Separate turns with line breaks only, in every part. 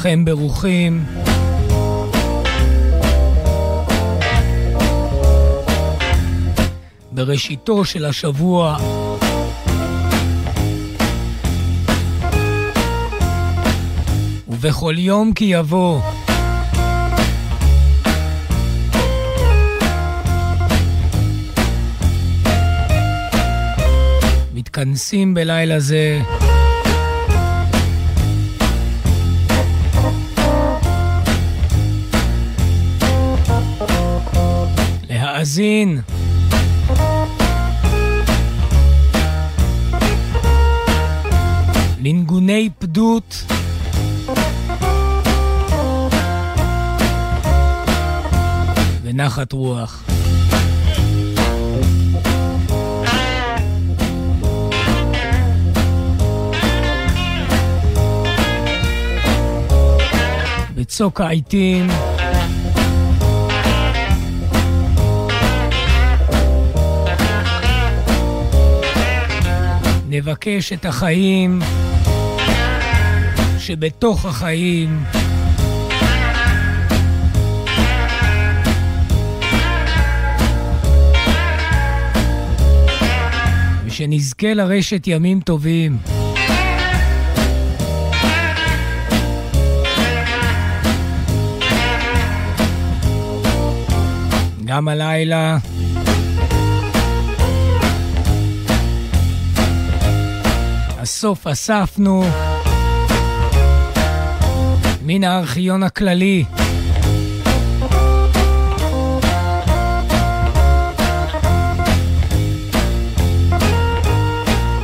לכם ברוכים. בראשיתו של השבוע. ובכל יום כי יבוא. מתכנסים בלילה זה. להאזין. לנגוני פדות. ונחת רוח. וצוק העיתים. נבקש את החיים שבתוך החיים. ושנזכה לרשת ימים טובים. גם הלילה. הסוף אספנו מן הארכיון הכללי.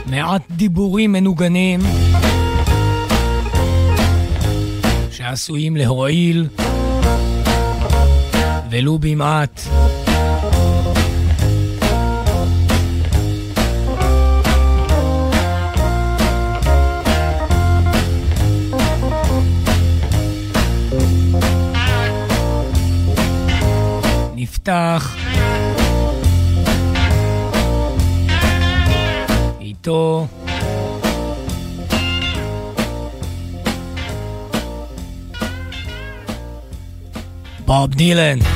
מעט דיבורים מנוגנים שעשויים להועיל ולו במעט. איתך. איתו. בוב דילן.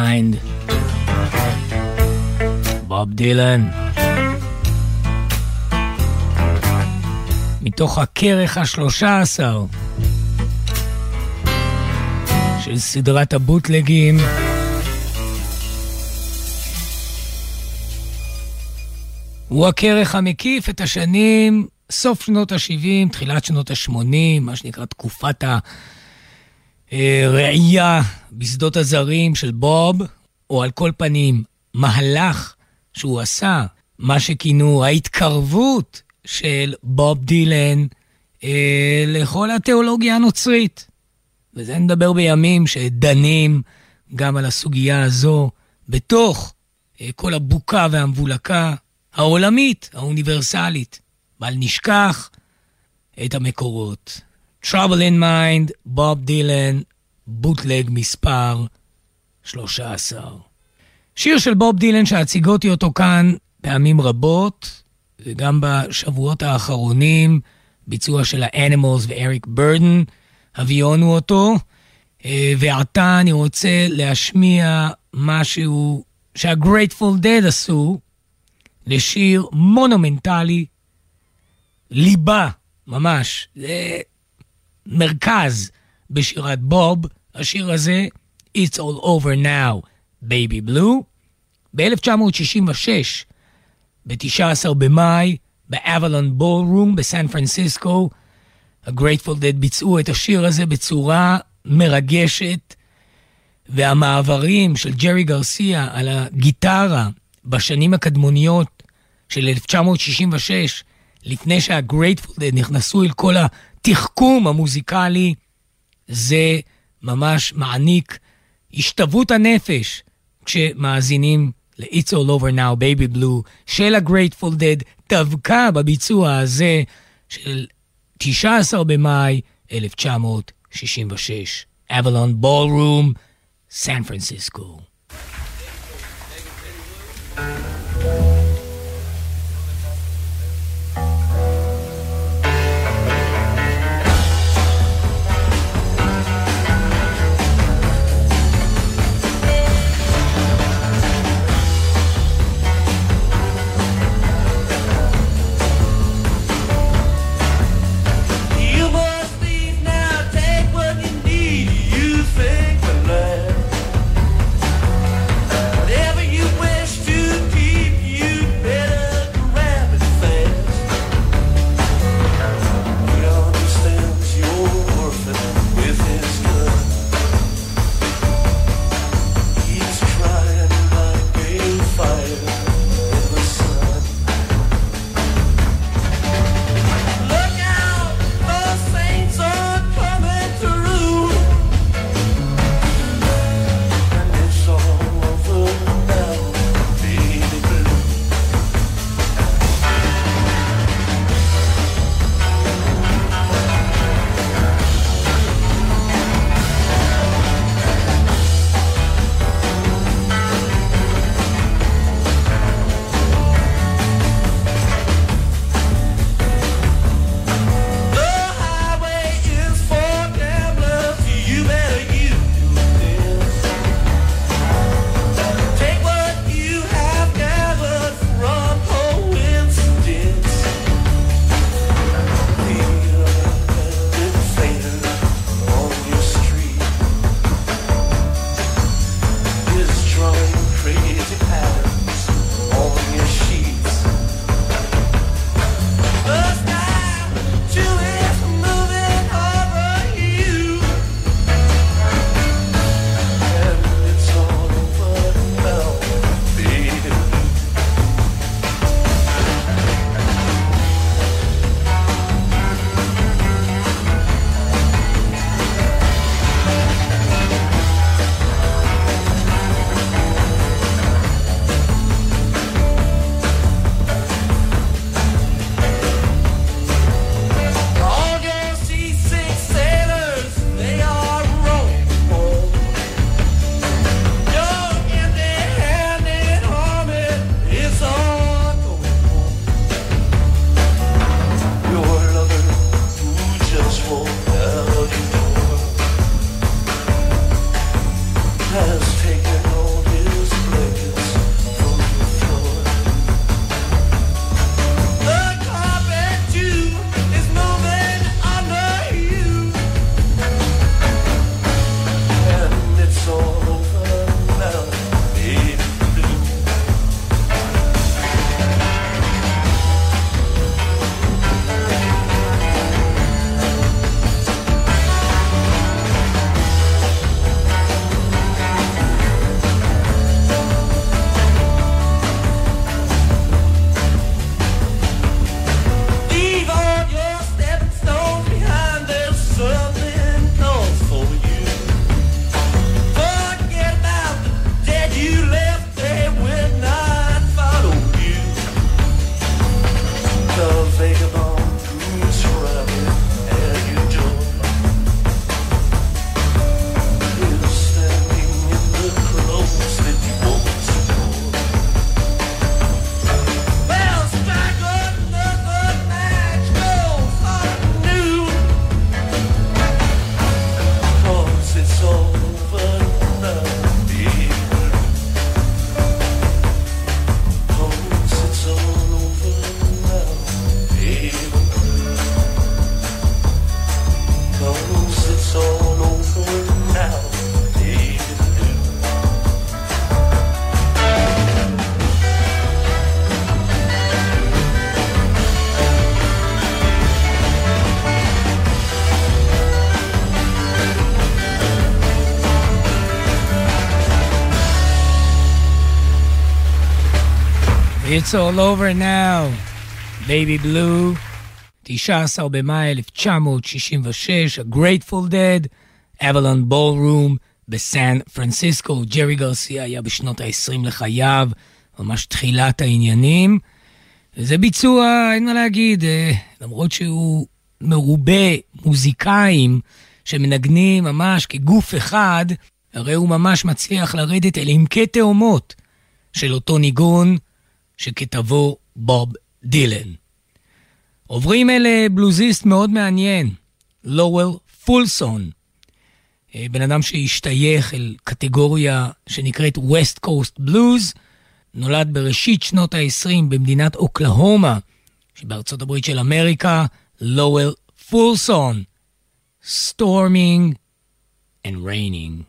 Mind. בוב דילן. מתוך הכרך השלושה עשר של סדרת הבוטלגים. הוא הכרך המקיף את השנים סוף שנות ה-70, תחילת שנות ה-80, מה שנקרא תקופת הראייה בשדות הזרים של בוב, או על כל פנים, מהלך שהוא עשה, מה שכינו ההתקרבות של בוב דילן אה, לכל התיאולוגיה הנוצרית. וזה נדבר בימים שדנים גם על הסוגיה הזו בתוך אה, כל הבוקה והמבולקה העולמית, האוניברסלית. בל נשכח את המקורות. Trouble in Mind, בוב דילן, בוטלג מספר 13. שיר של בוב דילן שהציגותי אותו כאן פעמים רבות, וגם בשבועות האחרונים, ביצוע של האנימלס ואריק ברדן, הביאונו אותו, אה, ועתה אני רוצה להשמיע משהו שהגרייטפול דד עשו לשיר מונומנטלי, ליבה, ממש, זה מרכז בשירת בוב, השיר הזה, It's All Over Now, Baby Blue. ב-1966, ב-19 במאי, באבלון בולרום בסן פרנסיסקו, הגרייטפול דד ביצעו את השיר הזה בצורה מרגשת, והמעברים של ג'רי גרסיה על הגיטרה בשנים הקדמוניות של 1966, לפני שהגרייטפול דד נכנסו אל כל התחכום המוזיקלי, זה ממש מעניק השתוות הנפש כשמאזינים ל-It's All Over Now, Baby Blue של הגרייטפול דד, דווקא בביצוע הזה של 19 במאי 1966. אבלון בולרום, סן פרנסיסקו.
Whatever you
It's all over now. Baby Blue, 19 במאי 1966, A Grateful Dead, Avalon Ballroom בסן פרנסיסקו. ג'רי גרסיה היה בשנות ה-20 לחייו, ממש תחילת העניינים. וזה ביצוע, אין מה להגיד, אה, למרות שהוא מרובה מוזיקאים שמנגנים ממש כגוף אחד, הרי הוא ממש מצליח לרדת אל עמקי תאומות של אותו ניגון שכתבו בוב דילן. עוברים אל אה, בלוזיסט מאוד מעניין, לואוול פולסון. אה, בן אדם שהשתייך אל קטגוריה שנקראת West Coast Blues, נולד בראשית שנות ה-20 במדינת אוקלהומה, שבארצות הברית של אמריקה, לואוול פולסון, Storming and Raining.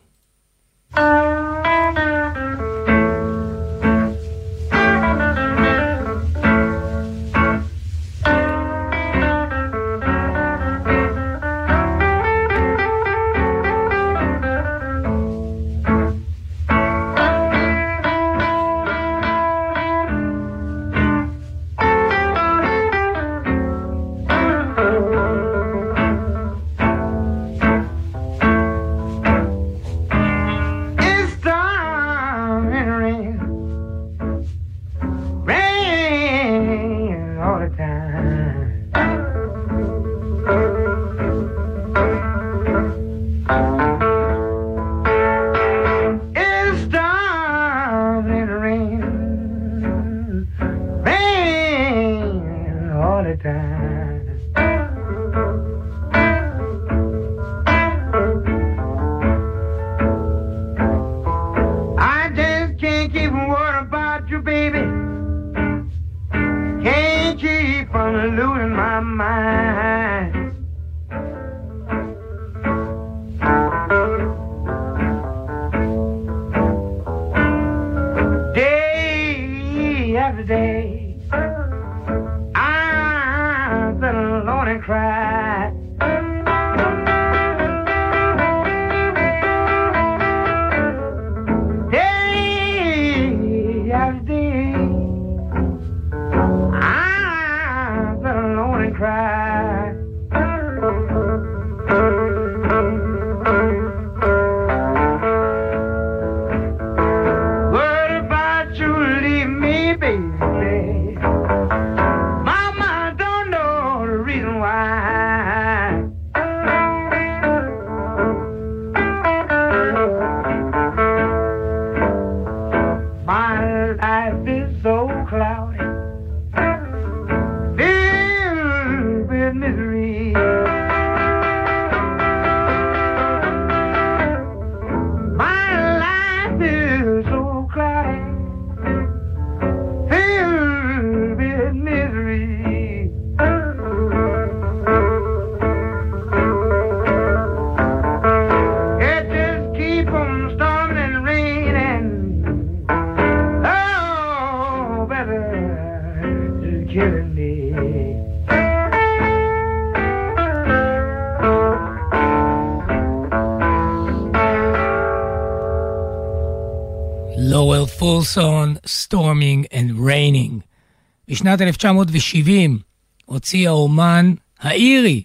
בשנת 1970 הוציא האומן האירי,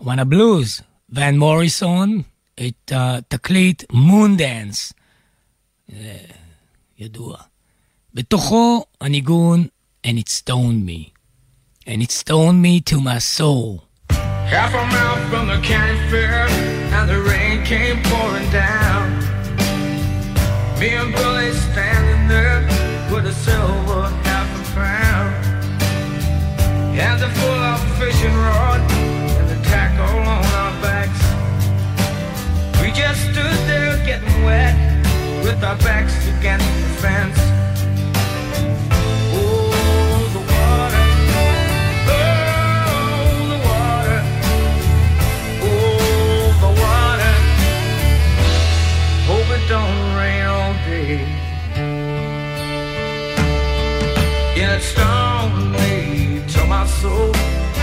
אומן הבלוז, ון מוריסון, את התקליט מון דאנס. ידוע. בתוכו הניגון And it stoned me. And it stoned me to my soul. Half a mile from the county fair, and the rain came pouring down. Me and Billy standing there with a silver and a full up fishing rod and the tackle on our backs. We just stood there getting wet with our backs against the fence. Oh, the water. Oh, the water. Oh, the water. Hope it don't rain all day. Yeah, it's. started soul.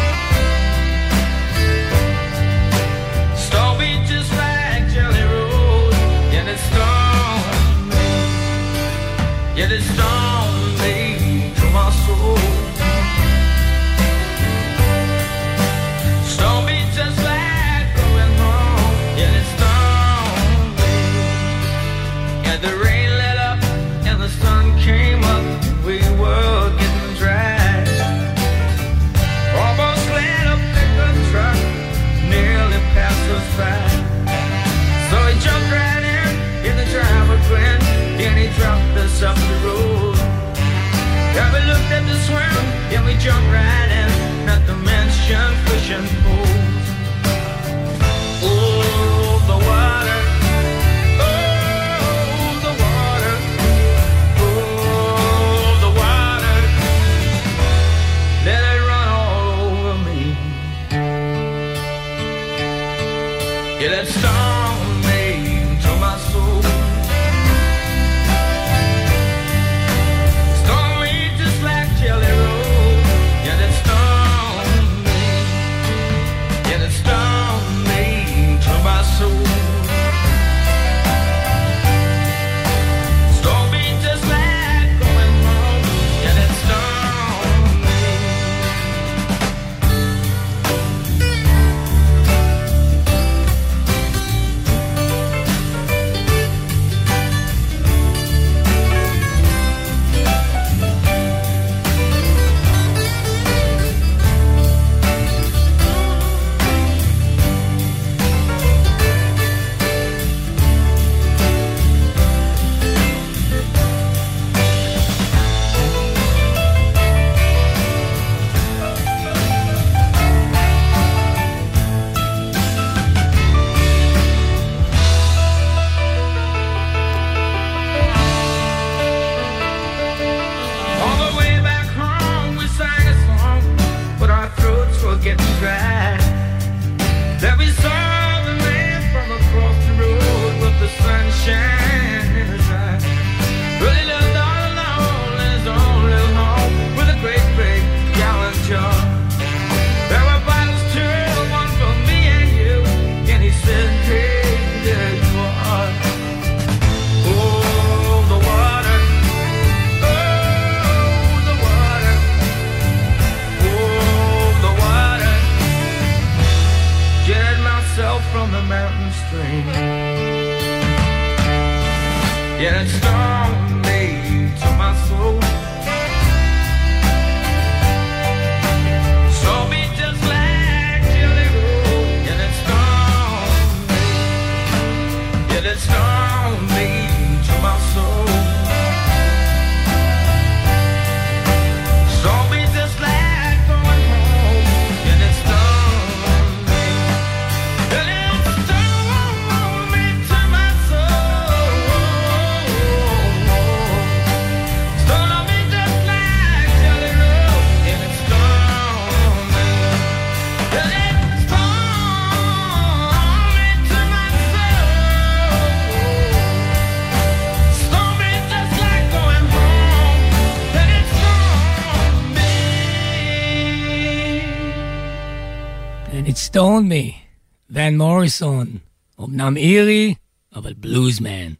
Stone Me, ון מוריסון, אמנם אירי, אבל בלוזמן.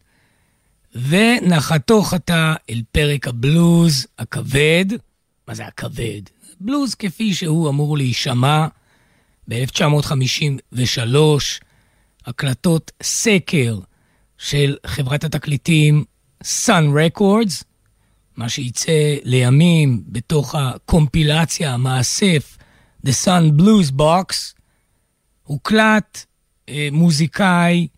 ונחתו חטא אל פרק הבלוז הכבד, מה זה הכבד? בלוז כפי שהוא אמור להישמע ב-1953, הקלטות סקר של חברת התקליטים Sun Records, מה שייצא לימים בתוך הקומפילציה, המאסף The Sun Blues Box, הוקלט אה, מוזיקאי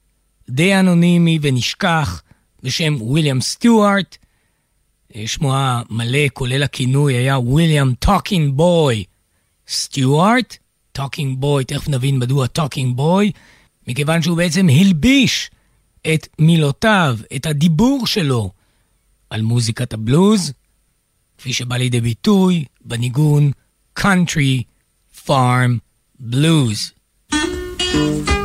די אנונימי ונשכח בשם ויליאם סטיוארט. אה, שמו המלא, כולל הכינוי, היה ויליאם Talking Boy סטיוארט. Talking Boy, תכף נבין מדוע Talking Boy, מכיוון שהוא בעצם הלביש את מילותיו, את הדיבור שלו, על מוזיקת הבלוז, כפי שבא לידי ביטוי בניגון Country Farm Blues. Thank you.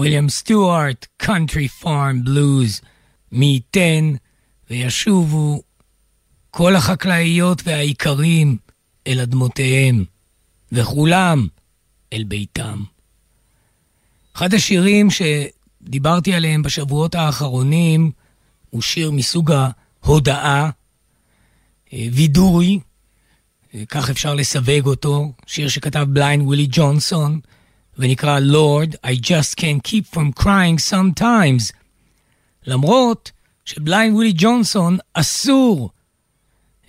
מרים סטיוארט, Country Farm Blues, מי ייתן וישובו כל החקלאיות והאיכרים אל אדמותיהם, וכולם אל ביתם. אחד השירים שדיברתי עליהם בשבועות האחרונים הוא שיר מסוג ההודאה, אה, וידוי, אה, כך אפשר לסווג אותו, שיר שכתב בליינד ווילי ג'ונסון, ונקרא Lord, I just can't keep from crying sometimes. למרות שבליינד ווילי ג'ונסון אסור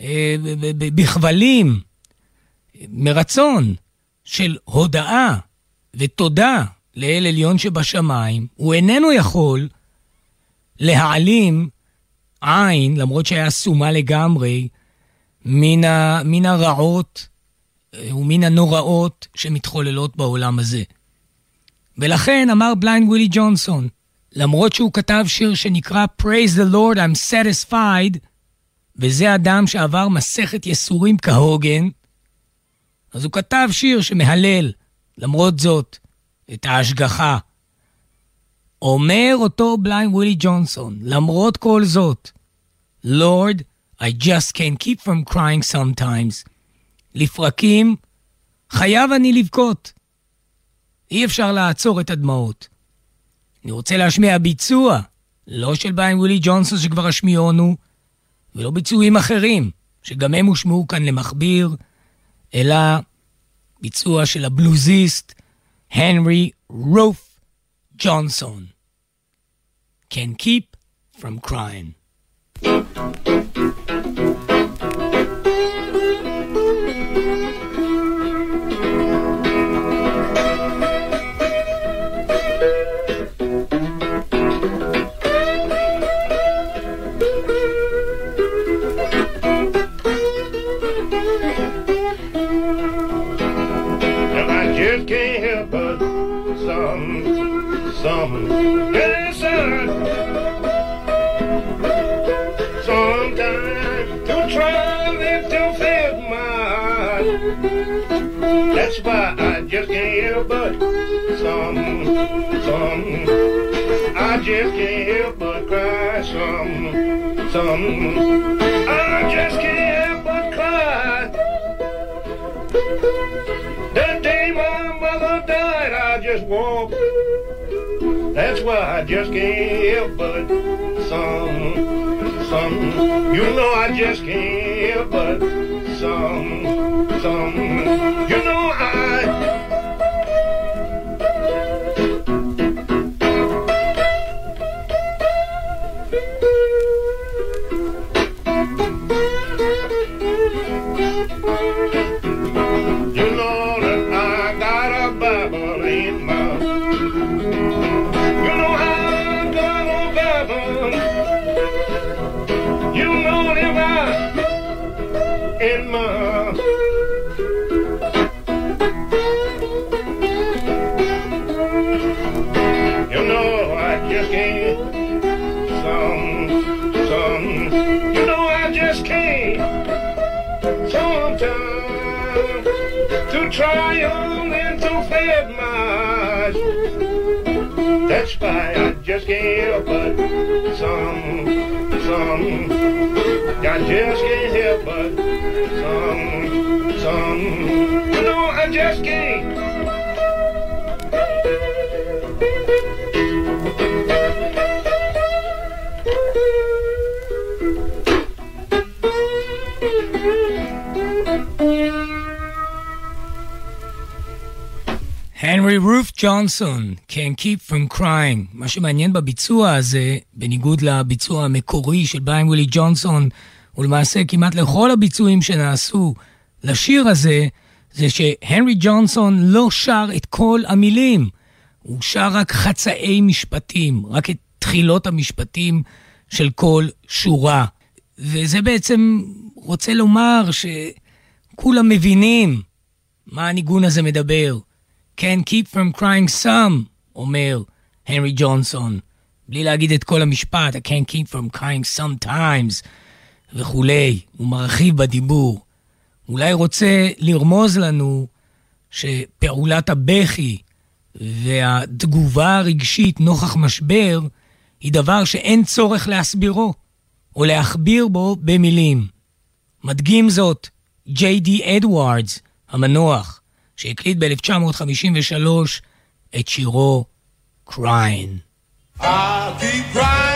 אה, בכבלים, מרצון של הודאה ותודה לאל עליון שבשמיים, הוא איננו יכול להעלים עין, למרות שהיה סומה לגמרי, מן, ה, מן הרעות אה, ומן הנוראות שמתחוללות בעולם הזה. ולכן אמר בליינד ווילי ג'ונסון, למרות שהוא כתב שיר שנקרא Praise the Lord, I'm satisfied, וזה אדם שעבר מסכת יסורים כהוגן, אז הוא כתב שיר שמהלל, למרות זאת, את ההשגחה. אומר אותו בליינד ווילי ג'ונסון, למרות כל זאת, Lord, I just can't keep from crying sometimes. לפרקים חייב אני לבכות. אי אפשר לעצור את הדמעות. אני רוצה להשמיע ביצוע, לא של ביין ווילי ג'ונסון שכבר השמיעונו, ולא ביצועים אחרים, שגם הם הושמעו כאן למכביר, אלא ביצוע של הבלוזיסט הנרי רוף ג'ונסון. Can keep from crying.
Help but some, some. I just can't help but cry some, some. I just can't help but cry. The day my mother died, I just walked. That's why I just can't help but some, some. You know I just can't help but some, some. You know I just can't help but some, some. You know I just can't.
הנרי רוף ג'ונסון, Can't Keep From Crying. מה שמעניין בביצוע הזה, בניגוד לביצוע המקורי של ביין ווילי ג'ונסון, ולמעשה כמעט לכל הביצועים שנעשו לשיר הזה, זה שהנרי ג'ונסון לא שר את כל המילים. הוא שר רק חצאי משפטים, רק את תחילות המשפטים של כל שורה. וזה בעצם רוצה לומר שכולם מבינים מה הניגון הזה מדבר. Can't keep from crying some, אומר הנרי ג'ונסון, בלי להגיד את כל המשפט, I can't keep from crying sometimes, וכולי. הוא מרחיב בדיבור. אולי רוצה לרמוז לנו שפעולת הבכי והתגובה הרגשית נוכח משבר היא דבר שאין צורך להסבירו, או להכביר בו במילים. מדגים זאת ג'יי די אדוארדס, המנוח, שהקליט ב-1953 את שירו Crying.
I'll keep crying.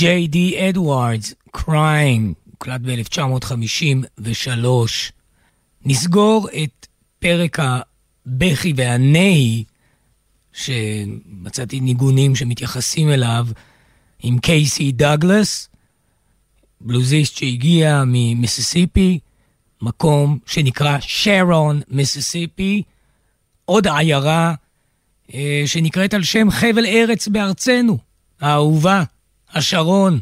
ג'יי די אדוארדס, Crying, הוקלט ב-1953. נסגור את פרק הבכי והנהי, שמצאתי ניגונים שמתייחסים אליו, עם קייסי דאגלס, בלוזיסט שהגיע ממיסיסיפי, מקום שנקרא שרון, מיסיסיפי, עוד עיירה אה, שנקראת על שם חבל ארץ בארצנו, האהובה. השרון.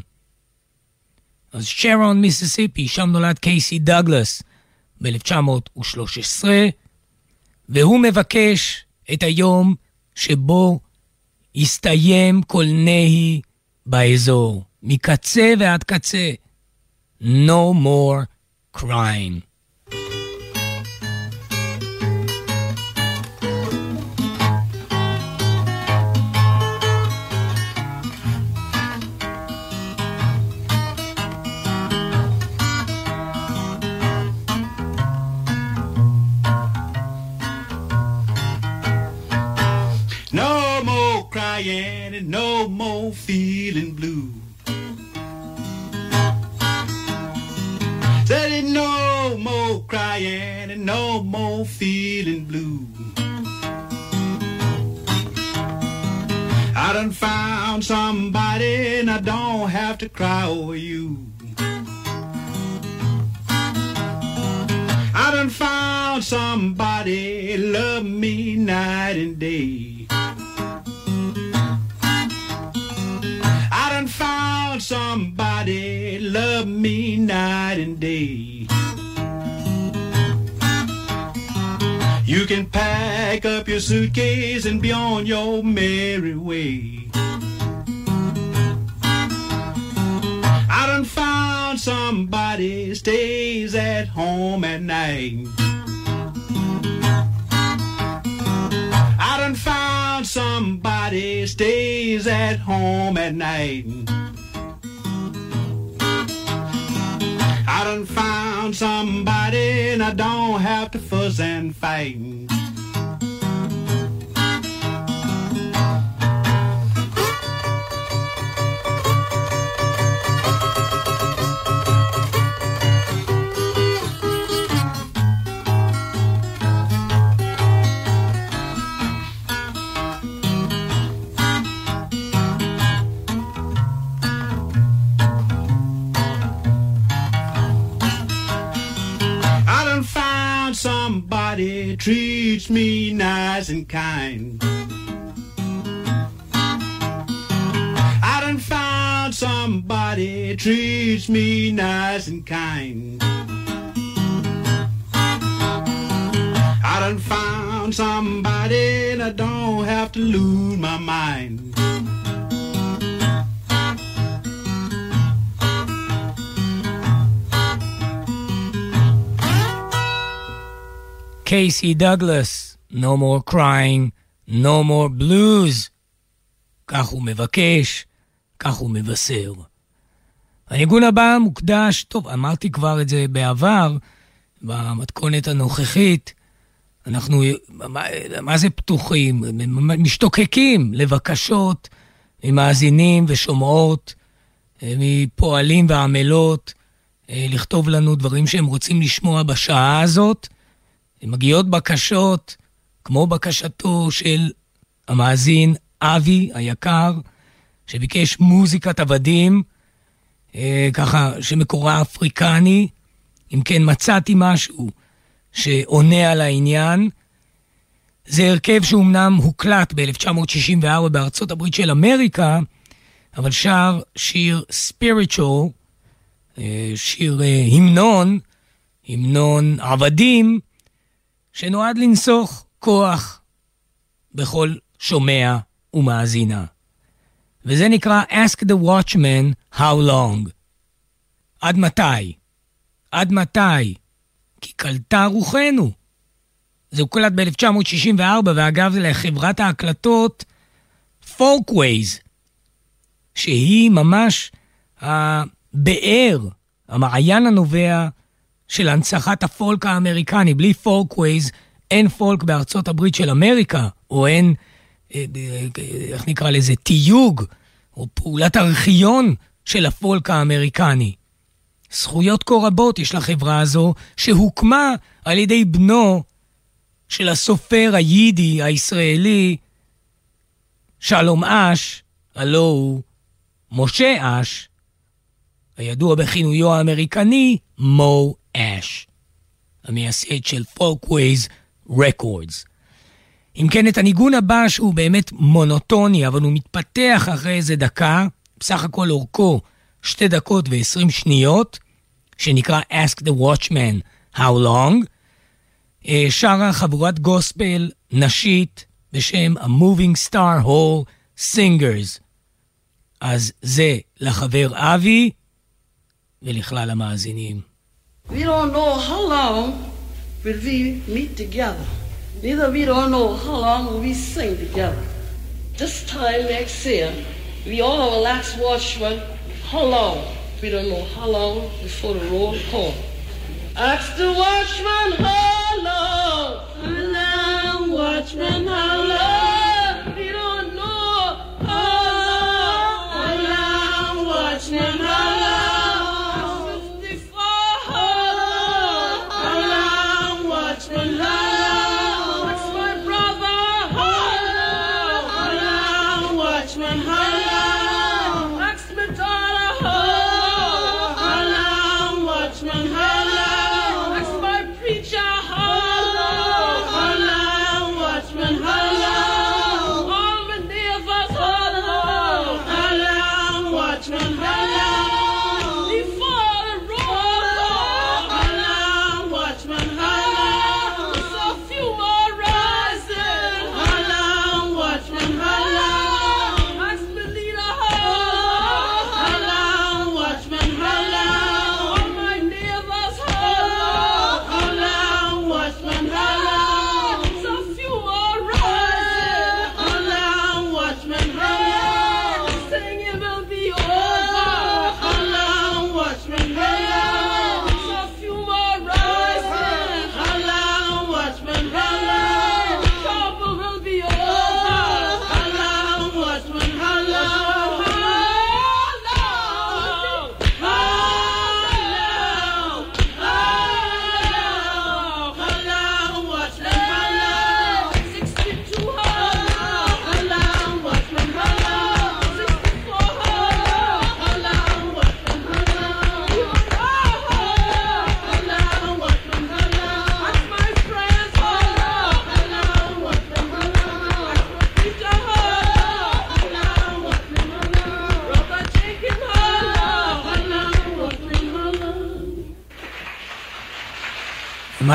אז שרון, מיסיסיפי, שם נולד קייסי דאגלס ב-1913, והוא מבקש את היום שבו יסתיים כל נהי באזור, מקצה ועד קצה. No more crying.
Found somebody and I don't have to cry over you. I done found somebody love me night and day. I done found somebody love me night and day. You can pack up your suitcase and be on your merry way. Done found somebody stays at home at night. I done found somebody stays at home at night. I done found somebody and I don't have to fuss and fight. Treats me nice and kind. I done found somebody treats me nice and kind. I done found somebody and I don't have to lose my mind.
קייסי דגלס, No more crying, no more blues. כך הוא מבקש, כך הוא מבשר. הניגון הבא מוקדש, טוב, אמרתי כבר את זה בעבר, במתכונת הנוכחית. אנחנו, מה, מה זה פתוחים? משתוקקים לבקשות ממאזינים ושומעות, מפועלים ועמלות, לכתוב לנו דברים שהם רוצים לשמוע בשעה הזאת. מגיעות בקשות, כמו בקשתו של המאזין אבי היקר, שביקש מוזיקת עבדים, אה, ככה שמקורה אפריקני. אם כן, מצאתי משהו שעונה על העניין. זה הרכב שאומנם הוקלט ב-1964 בארצות הברית של אמריקה, אבל שר שיר ספיריטואל, שיר אה, המנון, המנון עבדים, שנועד לנסוך כוח בכל שומע ומאזינה. וזה נקרא Ask the Watchman How Long. עד מתי? עד מתי? כי קלטה רוחנו. זה הוקלט ב-1964, ואגב, זה לחברת ההקלטות Folkways, שהיא ממש הבאר, המעיין הנובע של הנצחת הפולק האמריקני. בלי Folkways אין פולק בארצות הברית של אמריקה, או אין, אה, אה, איך נקרא לזה, תיוג, או פעולת ארכיון של הפולק האמריקני. זכויות כה רבות יש לחברה הזו, שהוקמה על ידי בנו של הסופר היידי הישראלי, שלום אש, הלו הוא משה אש, הידוע בכינויו האמריקני מו אש, המייסד של Folkways Records. אם כן, את הניגון הבא, שהוא באמת מונוטוני, אבל הוא מתפתח אחרי איזה דקה, בסך הכל אורכו שתי דקות ועשרים שניות, שנקרא Ask the Watchman How Long, שרה חבורת גוספל נשית בשם ה-Moving Star Hall Singers. אז זה לחבר אבי ולכלל המאזינים.
We don't know how long will we meet together. Neither we don't know how long will we sing together. This time next year, we all have a last watchman. How long? We don't know how long before the roll call. Ask the watchman how long. How long, watchman, how long?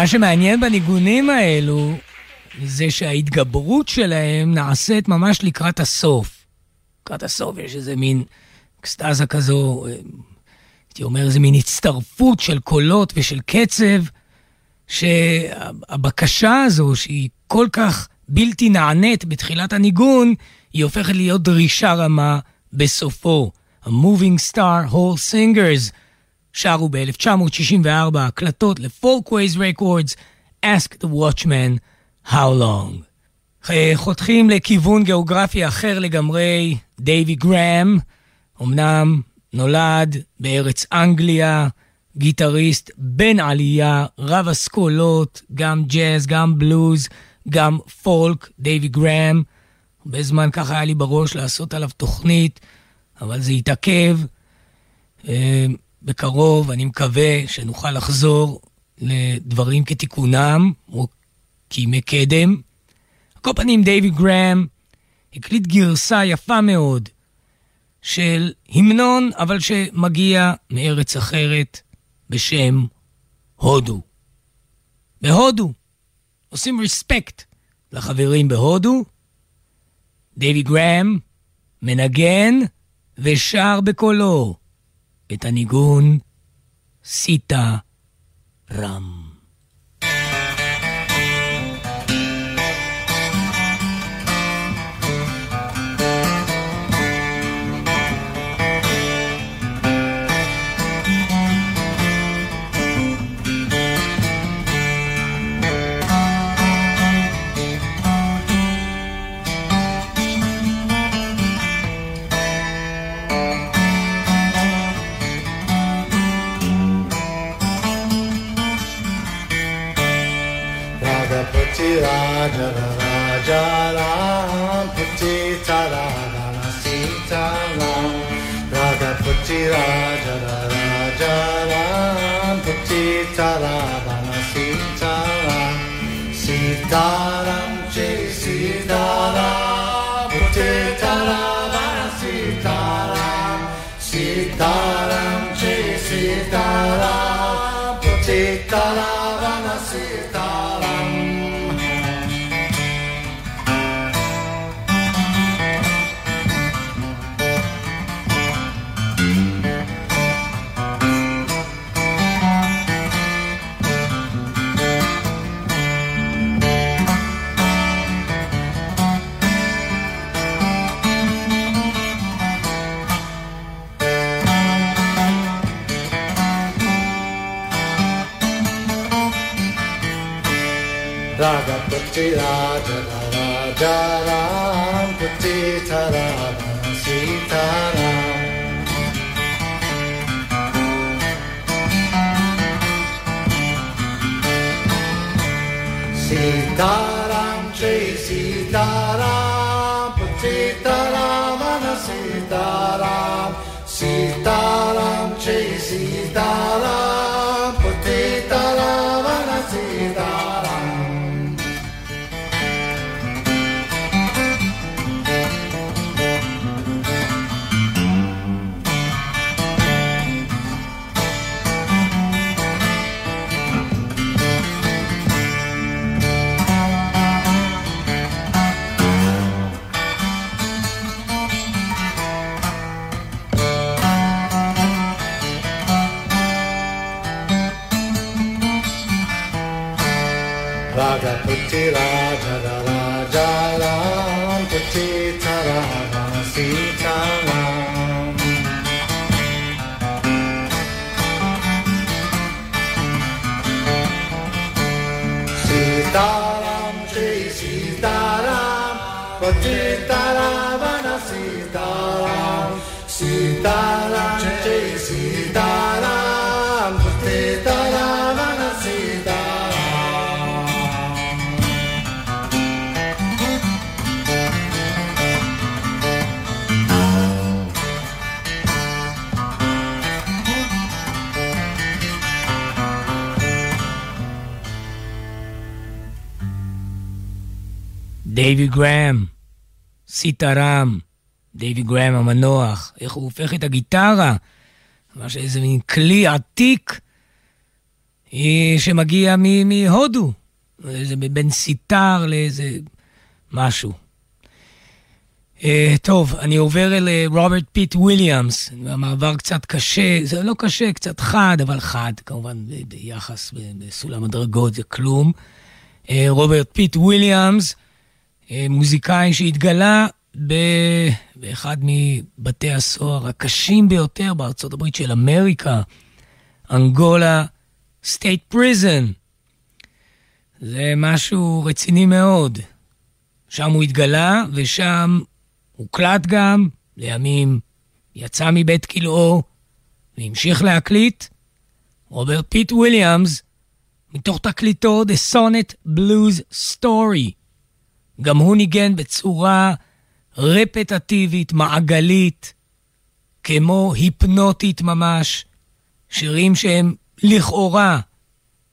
שמעניין בניגונים האלו, זה שההתגברות שלהם נעשית ממש לקראת הסוף. לקראת הסוף יש איזה מין אקסטזה כזו, הייתי אומר, איזה מין הצטרפות של קולות ושל קצב, שהבקשה הזו, שהיא כל כך בלתי נענית בתחילת הניגון, היא הופכת להיות דרישה רמה בסופו. ה-Moving Star Whole Singers שרו ב-1964 הקלטות ל-Folkways Records, Ask the Watchman How Long. חותכים לכיוון גיאוגרפי אחר לגמרי, דייווי גראם, אמנם נולד בארץ אנגליה, גיטריסט בן עלייה, רב אסכולות, גם ג'אז, גם בלוז, גם פולק, דייווי גראם. הרבה זמן ככה היה לי בראש לעשות עליו תוכנית, אבל זה התעכב. בקרוב, אני מקווה שנוכל לחזור לדברים כתיקונם, או כימי קדם. על כל פנים, דייווי גראם הקליט גרסה יפה מאוד של המנון, אבל שמגיע מארץ אחרת בשם הודו. בהודו עושים רספקט לחברים בהודו. דייווי גראם מנגן ושר בקולו את הניגון סיטה רם.
Raja Raja Ram Tara Sita Ram Raga Putti Raja Raja Ram Putti Tara Sita Ram Sita Sita Ram Tara Dana Sita Ram Sita Ram Ram Tara Raga Putti Raja Raja Ram Putti Tara Sita Sita Ram Jai Sita Putti Tara Mana Sita Sita Ram Jai Sita
דייווי גראם, סיטרם, דייווי גראם המנוח, איך הוא הופך את הגיטרה, ממש איזה מין כלי עתיק, אה, שמגיע מהודו, איזה בין סיטר לאיזה משהו. אה, טוב, אני עובר אל אה, רוברט פיט וויליאמס, המעבר קצת קשה, זה לא קשה, קצת חד, אבל חד, כמובן ביחס, בסולם הדרגות זה כלום. רוברט פיט וויליאמס, מוזיקאי שהתגלה ב- באחד מבתי הסוהר הקשים ביותר בארצות הברית של אמריקה, Angola State Prison. זה משהו רציני מאוד. שם הוא התגלה, ושם הוקלט גם, לימים יצא מבית כלאו, והמשיך להקליט. רוברט פיט וויליאמס, מתוך תקליטו The Sonet Blues Story. גם הוא ניגן בצורה רפטיטיבית, מעגלית, כמו היפנוטית ממש, שירים שהם לכאורה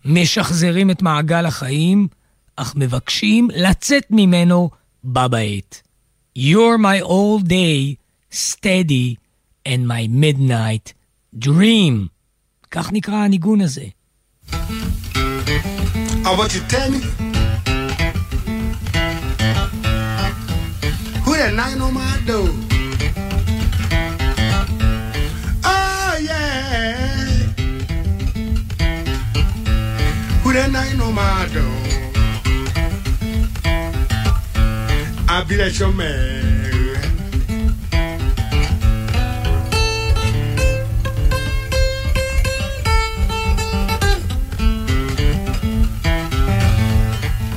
משחזרים את מעגל החיים, אך מבקשים לצאת ממנו בה בעת. You're my all day, steady, and my midnight dream. כך נקרא הניגון הזה.
I want you to tell me that knocking on my door. Oh yeah, who that knocking on my door? I'll be that your man.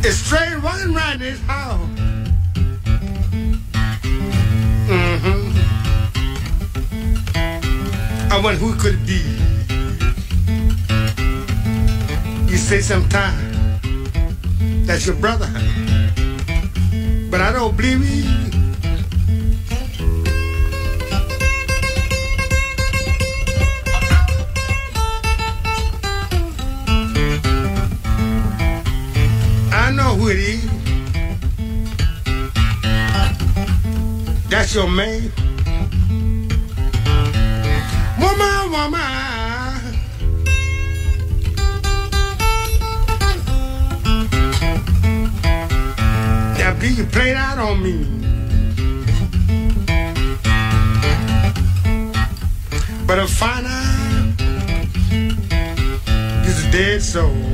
It's straight wonder who could it be? You say sometimes that's your brother, but I don't believe you. I know who it is. That's your man. Woman. That beat you played out on me. But I find out you're a dead soul.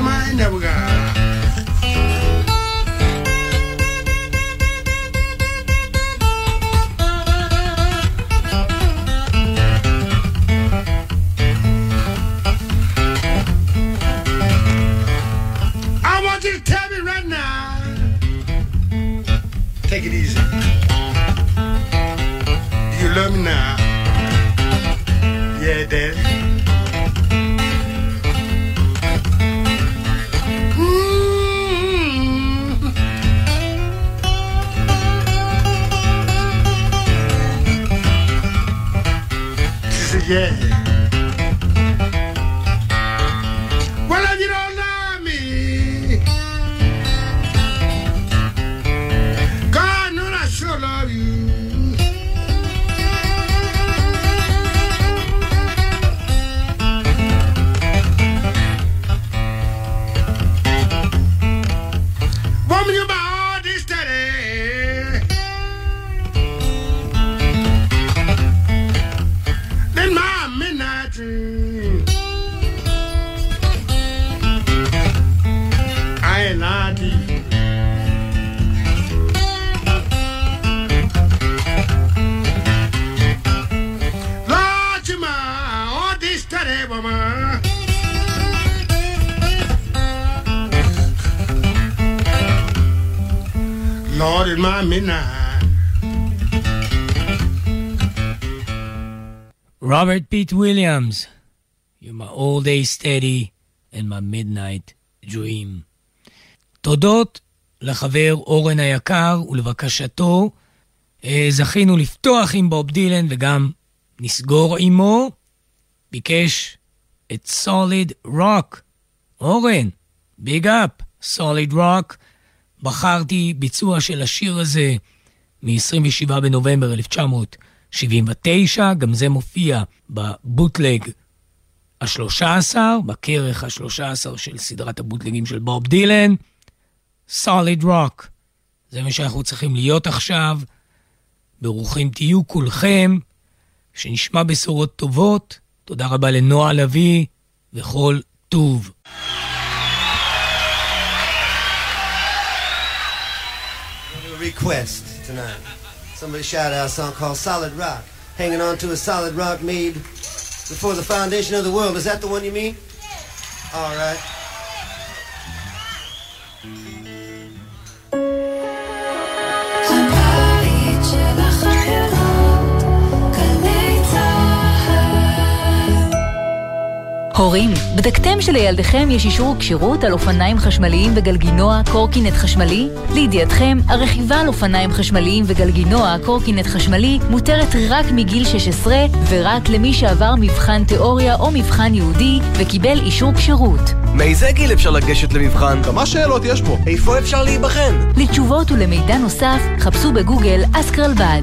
Grandma never got
Robert Pete Williams, You're my all day steady and my midnight dream. תודות לחבר אורן היקר ולבקשתו אה, זכינו לפתוח עם בוב דילן וגם נסגור עמו. ביקש את סוליד רוק. אורן, ביג אפ, סוליד רוק. בחרתי ביצוע של השיר הזה מ-27 בנובמבר 1979, גם זה מופיע בבוטלג ה-13, בכרך ה-13 של סדרת הבוטלגים של בוב דילן. סוליד רוק. זה מה שאנחנו צריכים להיות עכשיו. ברוכים תהיו כולכם, שנשמע בשורות טובות. תודה רבה לנועה לביא וכל טוב.
Request tonight. Somebody shout out a song called Solid Rock. Hanging on to a solid rock made before the foundation of the world. Is that the one you mean? All right.
הורים, בדקתם שלילדיכם יש אישור כשירות על אופניים חשמליים וגלגינוע קורקינט חשמלי? לידיעתכם, הרכיבה על אופניים חשמליים וגלגינוע קורקינט חשמלי מותרת רק מגיל 16 ורק למי שעבר מבחן תיאוריה או מבחן ייעודי וקיבל אישור כשירות.
מאיזה גיל אפשר לגשת למבחן? כמה שאלות יש פה. איפה אפשר להיבחן?
לתשובות ולמידע נוסף, חפשו בגוגל אסקרלבד.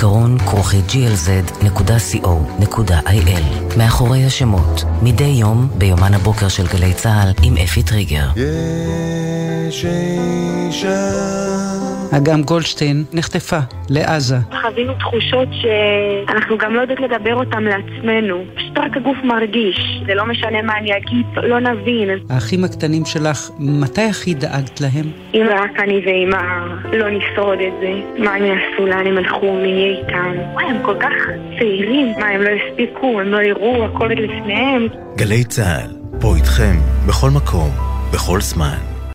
זיכרון כרוכי glz.co.il מאחורי השמות, מדי יום ביומן הבוקר של גלי צה"ל עם אפי טריגר.
יש אישה
אגם גולדשטיין נחטפה לעזה.
חווינו תחושות שאנחנו גם לא יודעות לדבר אותן לעצמנו. פשוט רק הגוף מרגיש. זה לא משנה מה אני אגיד, לא נבין.
האחים הקטנים שלך, מתי הכי דאגת להם?
אם רק אני ואמא לא נשרוד את זה, מה הם יעשו, לאן הם הלכו, מי יהיה איתם? וואי, הם כל כך צעירים. מה, הם לא הספיקו, הם לא יראו, הכל עוד לפניהם.
גלי צה"ל, פה איתכם, בכל מקום, בכל זמן.